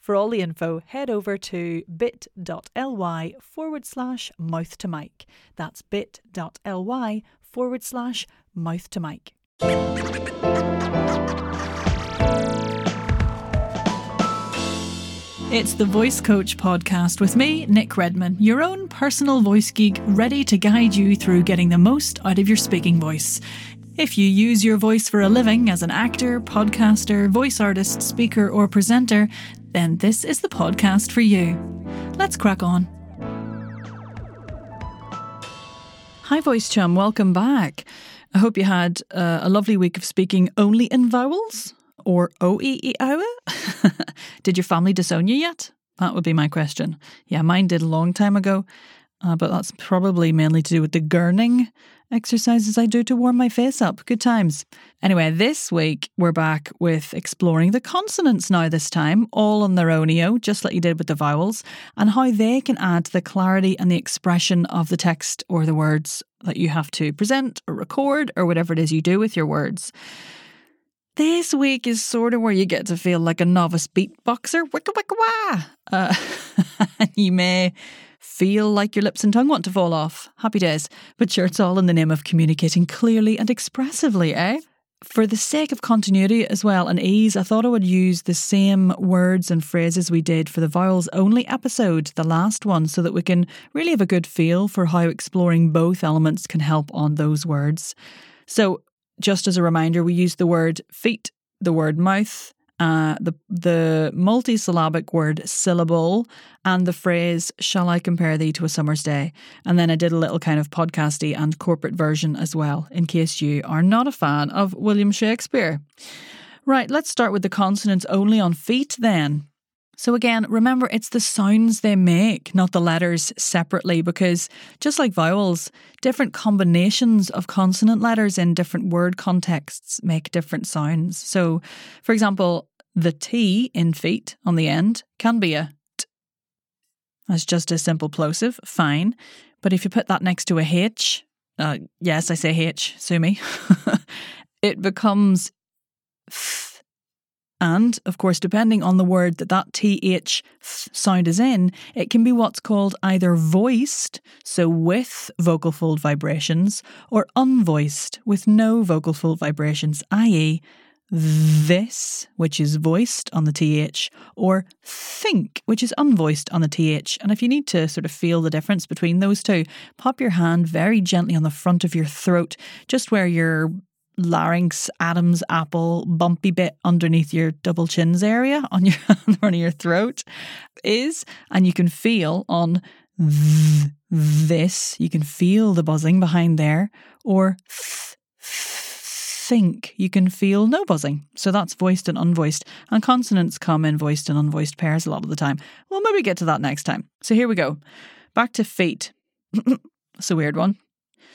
For all the info, head over to bit.ly forward slash mouth to mic. That's bit.ly forward slash mouth to mic. It's the Voice Coach podcast with me, Nic Redman, your own personal voice geek, ready to guide you through getting the most out of your speaking voice. If you use your voice for a living as an actor, podcaster, voice artist, speaker, or presenter, then this is the podcast for you. Let's crack on. Hi, Voice Chum, welcome back. I hope you had uh, a lovely week of speaking only in vowels or o e e. Did your family disown you yet? That would be my question. Yeah, mine did a long time ago, uh, but that's probably mainly to do with the gurning exercises I do to warm my face up. Good times. Anyway, this week we're back with exploring the consonants now, this time, all on their own, just like you did with the vowels, and how they can add to the clarity and the expression of the text or the words that you have to present or record or whatever it is you do with your words. This week is sort of where you get to feel like a novice beatboxer. Wicka wicka wah! Uh, you may feel like your lips and tongue want to fall off. Happy days. But sure, it's all in the name of communicating clearly and expressively, eh? For the sake of continuity as well and ease, I thought I would use the same words and phrases we did for the vowels only episode, the last one, so that we can really have a good feel for how exploring both elements can help on those words. So, just as a reminder, we used the word feet, the word mouth, uh, the the multisyllabic word syllable and the phrase "Shall I compare thee to a summer's day?" And then I did a little kind of podcasty and corporate version as well, in case you are not a fan of William Shakespeare. Right, let's start with the consonants only on feet then. So, again, remember it's the sounds they make, not the letters separately, because just like vowels, different combinations of consonant letters in different word contexts make different sounds. So, for example, the T in feet on the end can be a t. That's just a simple plosive, fine. But if you put that next to a H, uh, yes, I say H, sue me, it becomes th and, of course, depending on the word that that TH sound is in, it can be what's called either voiced, so with vocal fold vibrations, or unvoiced, with no vocal fold vibrations, i.e., this, which is voiced on the TH, or think, which is unvoiced on the TH. And if you need to sort of feel the difference between those two, pop your hand very gently on the front of your throat, just where your larynx, Adam's apple, bumpy bit underneath your double chins area on your on your throat is, and you can feel on th- this, you can feel the buzzing behind there, or th- think you can feel no buzzing. So that's voiced and unvoiced, and consonants come in voiced and unvoiced pairs a lot of the time. We'll maybe get to that next time. So here we go. Back to feet. it's a weird one.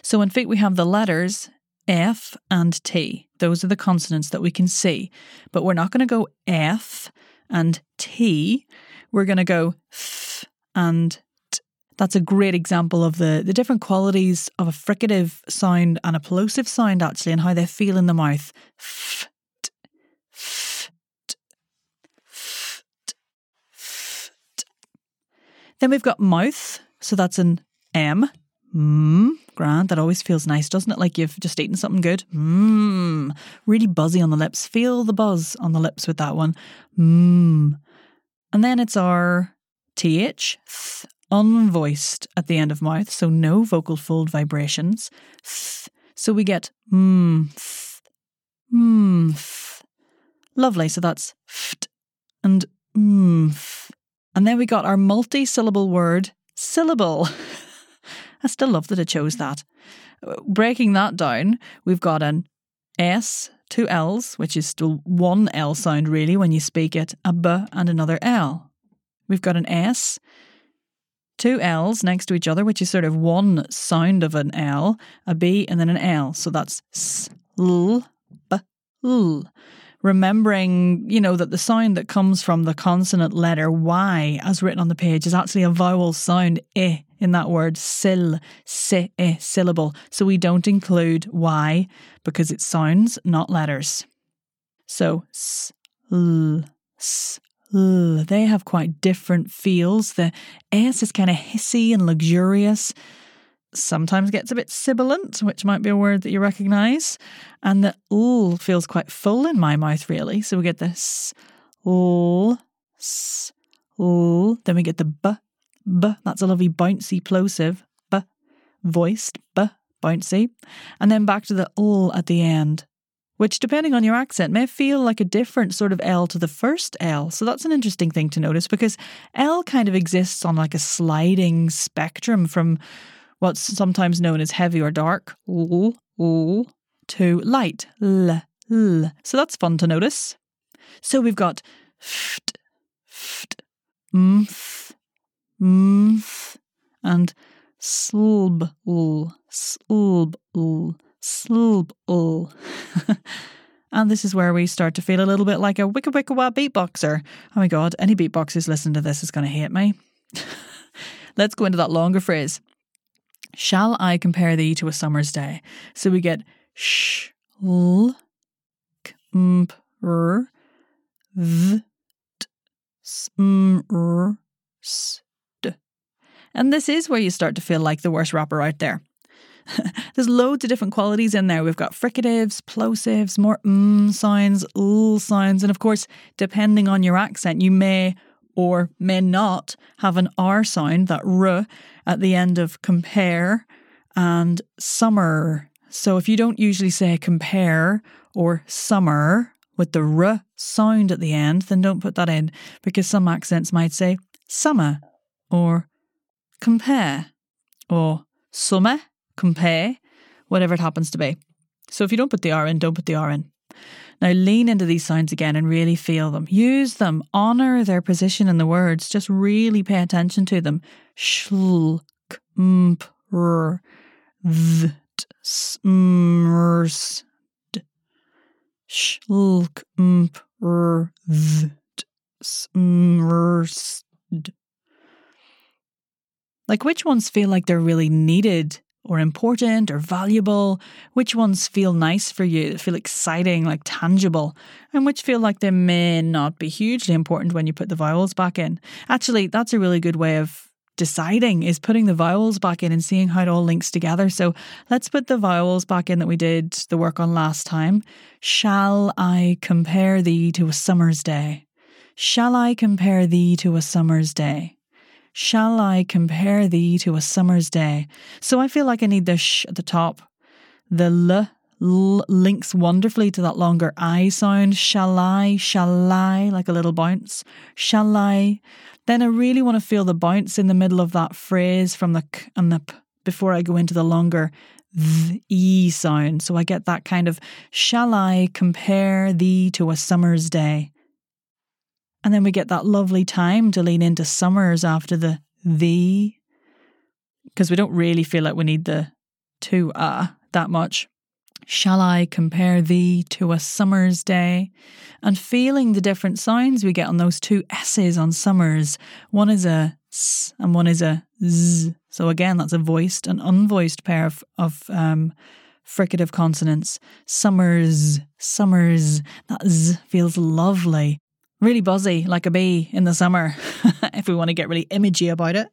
So in feet we have the letters F and T. Those are the consonants that we can see. But we're not going to go F and T. We're going to go F and. That's a great example of the, the different qualities of a fricative sound and a plosive sound, actually, and how they feel in the mouth. Then we've got mouth, so that's an M. Mmm, grand. That always feels nice, doesn't it? Like you've just eaten something good. Mmm, really buzzy on the lips. Feel the buzz on the lips with that one. Mmm. And then it's our th, th, unvoiced at the end of mouth, so no vocal fold vibrations. Th, so we get mmm, th, mmm, th. Lovely. So that's ft and mmm. And then we got our multi syllable word syllable. I still love that I chose that. Uh, breaking that down, we've got an S two L's, which is still one L sound really when you speak it, a B and another L. We've got an S, two L's next to each other, which is sort of one sound of an L, a B, and then an L. So that's S, L, B, L. Remembering, you know, that the sound that comes from the consonant letter Y, as written on the page, is actually a vowel sound, I, in that word, sil, si, I, syllable. So we don't include Y because it's sounds, not letters. So, s, l, s, They have quite different feels. The S is kind of hissy and luxurious sometimes gets a bit sibilant, which might be a word that you recognise. And the l feels quite full in my mouth, really. So we get this l, s, l. Then we get the b, b. That's a lovely bouncy plosive, b, voiced, b, bouncy. And then back to the l at the end, which, depending on your accent, may feel like a different sort of L to the first L. So that's an interesting thing to notice because L kind of exists on like a sliding spectrum from what's sometimes known as heavy or dark, l, l, to light, l, l. So that's fun to notice. So we've got ft, ft, mth, mth, and slb, l, slb, l, slb, l. And this is where we start to feel a little bit like a wicka wicka wah beatboxer. Oh my god, any beatboxers listening to this is going to hate me. Let's go into that longer phrase. Shall I compare thee to a summer's day? So we get sh, l, k, m, r, th, t, s, m, r, s, d. And this is where you start to feel like the worst rapper out there. There's loads of different qualities in there. We've got fricatives, plosives, more mm sounds, l sounds, and of course, depending on your accent, you may or may not have an R sound, that R, at the end of compare and summer. So if you don't usually say compare or summer with the R sound at the end, then don't put that in because some accents might say summer or compare or summer, compare, whatever it happens to be. So if you don't put the R in, don't put the R in. Now lean into these sounds again and really feel them. Use them. Honor their position in the words. Just really pay attention to them. Shlk, mp, r, th, smrs, Shlk, mp, r, th, smrs. Like which ones feel like they're really needed or important or valuable? Which ones feel nice for you, feel exciting, like tangible, and which feel like they may not be hugely important when you put the vowels back in? Actually, that's a really good way of deciding is putting the vowels back in and seeing how it all links together. So let's put the vowels back in that we did the work on last time. Shall I compare thee to a summer's day? Shall I compare thee to a summer's day? Shall I compare thee to a summer's day? So I feel like I need the sh at the top. The l, l links wonderfully to that longer I sound. Shall I? Shall I? Like a little bounce. Shall I? Then I really want to feel the bounce in the middle of that phrase from the k and the p before I go into the longer th, e sound. So I get that kind of shall I compare thee to a summer's day? And then we get that lovely time to lean into summers after the the, because we don't really feel like we need the to uh that much. Shall I compare thee to a summer's day? And feeling the different sounds we get on those two S's on summers. One is a S and one is a Z. So again, that's a voiced and unvoiced pair of, of um, fricative consonants. Summers, summers. That Z feels lovely really buzzy like a bee in the summer, if we want to get really imagey about it.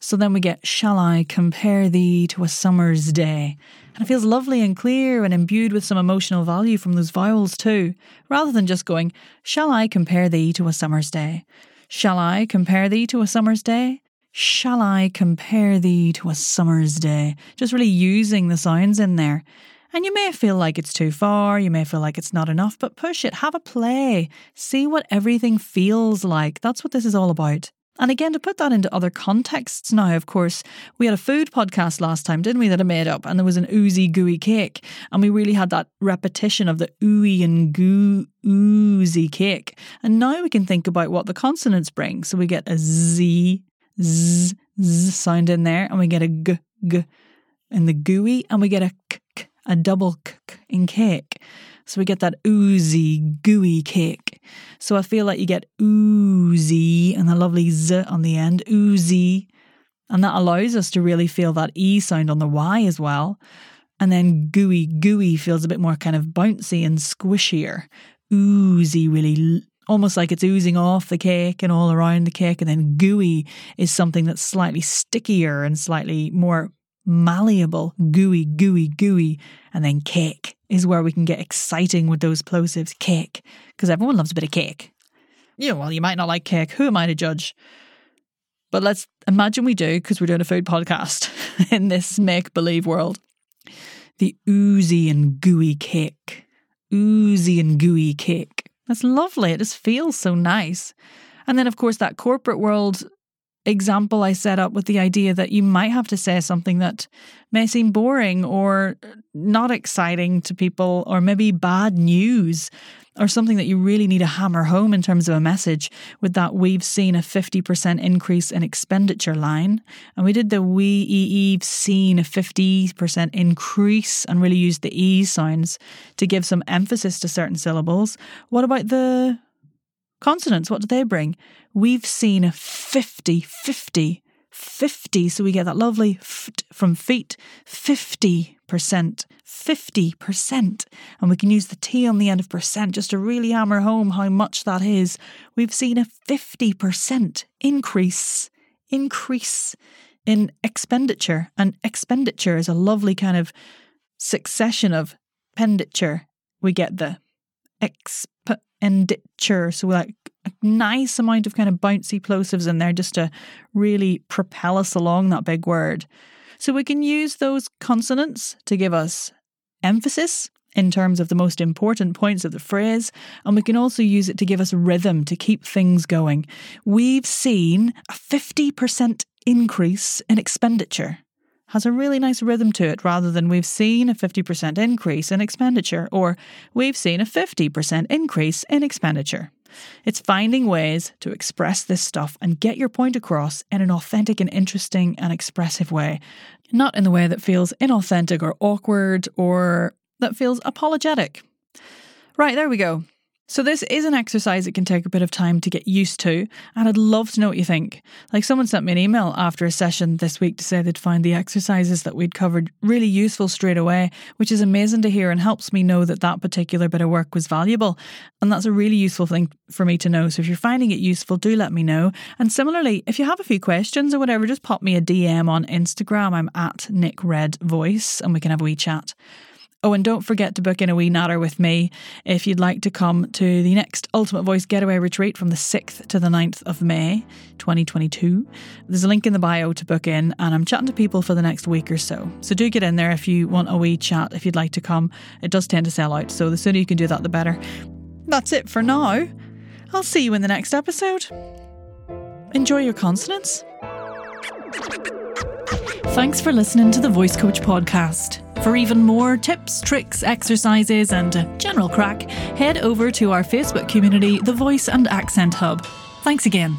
So then we get, Shall I compare thee to a summer's day? And it feels lovely and clear and imbued with some emotional value from those vowels too, rather than just going, Shall I compare thee to a summer's day? Shall I compare thee to a summer's day? Shall I compare thee to a summer's day? Just really using the sounds in there. And you may feel like it's too far, you may feel like it's not enough, but push it, have a play, see what everything feels like. That's what this is all about. And again, to put that into other contexts now, of course, we had a food podcast last time, didn't we, that I made up, and there was an oozy gooey cake. And we really had that repetition of the ooey and goo oozy cake. And now we can think about what the consonants bring. So we get a z, z, z sound in there, and we get a g, g in the gooey, and we get a k, a double k, in cake. So we get that oozy, gooey cake. So I feel like you get oozy and the lovely z on the end, oozy. And that allows us to really feel that E sound on the Y as well. And then gooey, gooey feels a bit more kind of bouncy and squishier. Oozy, really almost like it's oozing off the cake and all around the cake. And then gooey is something that's slightly stickier and slightly more malleable, gooey, gooey, gooey, and then cake is where we can get exciting with those plosives. Cake, because everyone loves a bit of cake. Yeah, well, you might not like cake. Who am I to judge? But let's imagine we do, because we're doing a food podcast in this make believe world. The oozy and gooey cake. Oozy and gooey cake. That's lovely. It just feels so nice. And then, of course, that corporate world example I set up with the idea that you might have to say something that may seem boring or not exciting to people, or maybe bad news, or something that you really need to hammer home in terms of a message. With that, we've seen a 50% increase in expenditure line. And we did the we've seen a 50% increase and really used the E sounds to give some emphasis to certain syllables. What about the Consonants, what do they bring? We've seen a 50, 50, 50. So we get that lovely ft from feet, 50%, 50%. And we can use the T on the end of percent just to really hammer home how much that is. We've seen a 50% increase, increase in expenditure. And expenditure is a lovely kind of succession of penditure. We get the expenditure. So like a nice amount of kind of bouncy plosives in there just to really propel us along that big word. So we can use those consonants to give us emphasis in terms of the most important points of the phrase, and we can also use it to give us rhythm to keep things going. We've seen a 50% increase in expenditure has a really nice rhythm to it rather than we've seen a 50% increase in expenditure or we've seen a 50% increase in expenditure. It's finding ways to express this stuff and get your point across in an authentic and interesting and expressive way, not in the way that feels inauthentic or awkward or that feels apologetic. Right, there we go. So, this is an exercise that can take a bit of time to get used to, and I'd love to know what you think. Like, someone sent me an email after a session this week to say they'd find the exercises that we'd covered really useful straight away, which is amazing to hear and helps me know that that particular bit of work was valuable. And that's a really useful thing for me to know. So, if you're finding it useful, do let me know. And similarly, if you have a few questions or whatever, just pop me a DM on Instagram. I'm at Nic Red Voice, and we can have a wee chat. Oh, and don't forget to book in a wee natter with me if you'd like to come to the next Ultimate Voice Getaway Retreat from the 6th to the 9th of May 2022. There's a link in the bio to book in, and I'm chatting to people for the next week or so. So do get in there if you want a wee chat, if you'd like to come. It does tend to sell out, so the sooner you can do that, the better. That's it for now. I'll see you in the next episode. Enjoy your consonants. Thanks for listening to the Voice Coach Podcast. For even more tips, tricks, exercises, and general crack, head over to our Facebook community, The Voice and Accent Hub. Thanks again.